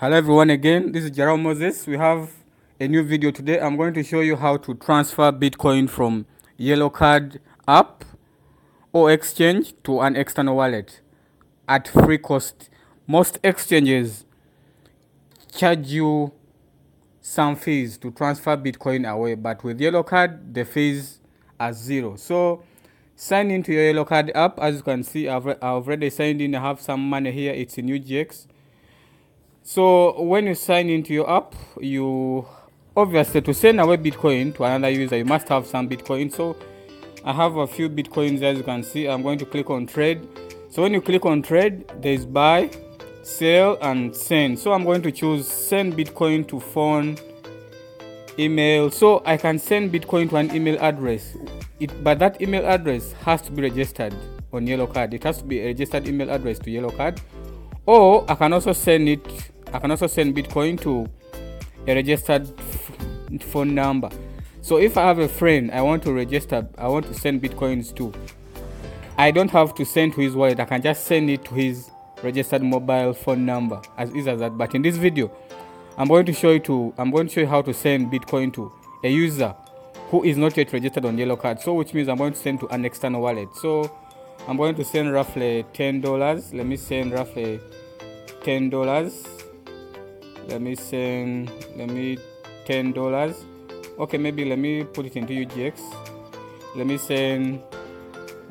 Hello everyone again, this is Jarau Moses. We have a new video today. I'm going to show you how to transfer Bitcoin from Yellow Card app or exchange to an external wallet at free cost. Most exchanges charge you some fees to transfer Bitcoin away, but with Yellow Card, the fees are zero. So sign into your Yellow Card app. As you can see, I've, I've already signed in. I have some money here. It's in UGX. So when you sign into your app, you obviously to send away Bitcoin to another user, you must have some Bitcoin. So I have a few Bitcoins as you can see. I'm going to click on trade. So when you click on trade, there's buy, sell, and send. So I'm going to choose send Bitcoin to phone, email. So I can send Bitcoin to an email address. It, but that email address has to be registered on Yellow Card. It has to be a registered email address to Yellow Card. Or I can also send it I can also send Bitcoin to a registered phone number. So if I have a friend I want to register, I want to send Bitcoins to, I don't have to send to his wallet. I can just send it to his registered mobile phone number as easy as that. But in this video, I'm going to show you to I'm going to show you how to send Bitcoin to a user who is not yet registered on Yellow Card. So which means I'm going to send to an external wallet. So I'm going to send roughly ten dollars. Let me send roughly ten dollars let me send let me ten dollars. Okay maybe let me put it into UGX let me send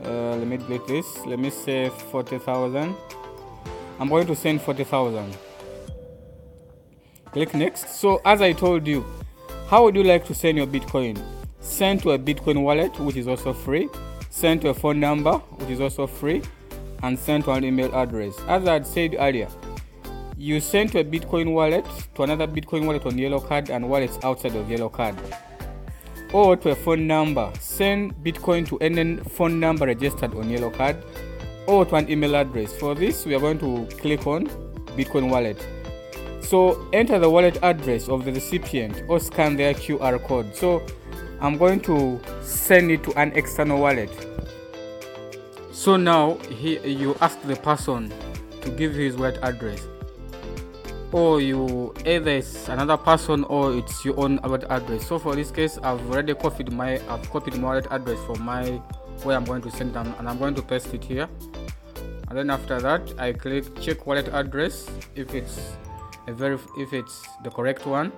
uh, let me delete this. Let me say 40,000 I'm going to send 40,000 click next. So as I told you how would you like to send your Bitcoin? Send to a Bitcoin wallet which is also free. Send to a phone number which is also free. And send to an email address. As I had said earlier you send to a Bitcoin wallet to another Bitcoin wallet on Yellow Card and wallets outside of Yellow Card. Or to a phone number. Send Bitcoin to any phone number registered on Yellow Card or to an email address. For this, we are going to click on Bitcoin wallet. So enter the wallet address of the recipient or scan their QR code. So I'm going to send it to an external wallet. So now he, you ask the person to give his wallet address or you either it's another person or it's your own wallet address. So for this case i've already copied my i've copied my wallet address for my where i'm going to send them and i'm going to paste it here. And then after that i click check wallet address if it's a very if it's the correct one.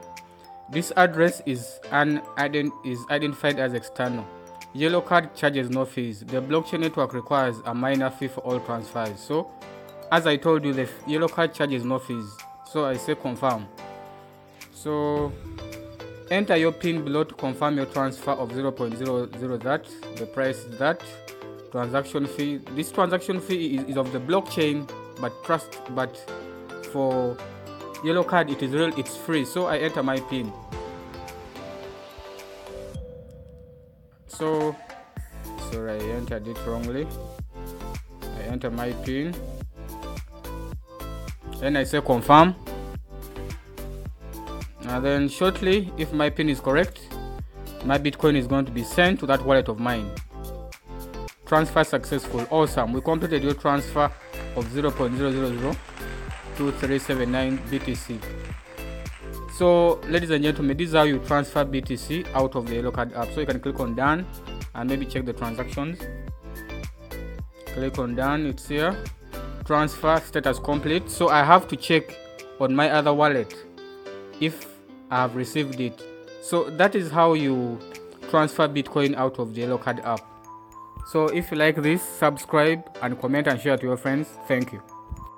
This address is an ident is identified as external. Yellow card charges no fees. The blockchain network requires a minor fee for all transfers. So as i told you the yellow card charges no fees so I say confirm. So enter your pin below to confirm your transfer of 0.00 that the price that transaction fee. This transaction fee is, is of the blockchain but trust but for yellow card it is real it's free. So I enter my pin. So sorry I entered it wrongly. I enter my pin then I say confirm. And then shortly if my pin is correct my bitcoin is going to be sent to that wallet of mine. Transfer successful. Awesome. We completed your transfer of 0.0002379 btc so ladies and gentlemen this is how you transfer btc out of the yellow card app. So you can click on done and maybe check the transactions. Click on done. It's here transfer status complete so i have to check on my other wallet if i have received it. So that is how you transfer bitcoin out of the yellow card app. So if you like this subscribe and comment and share to your friends. Thank you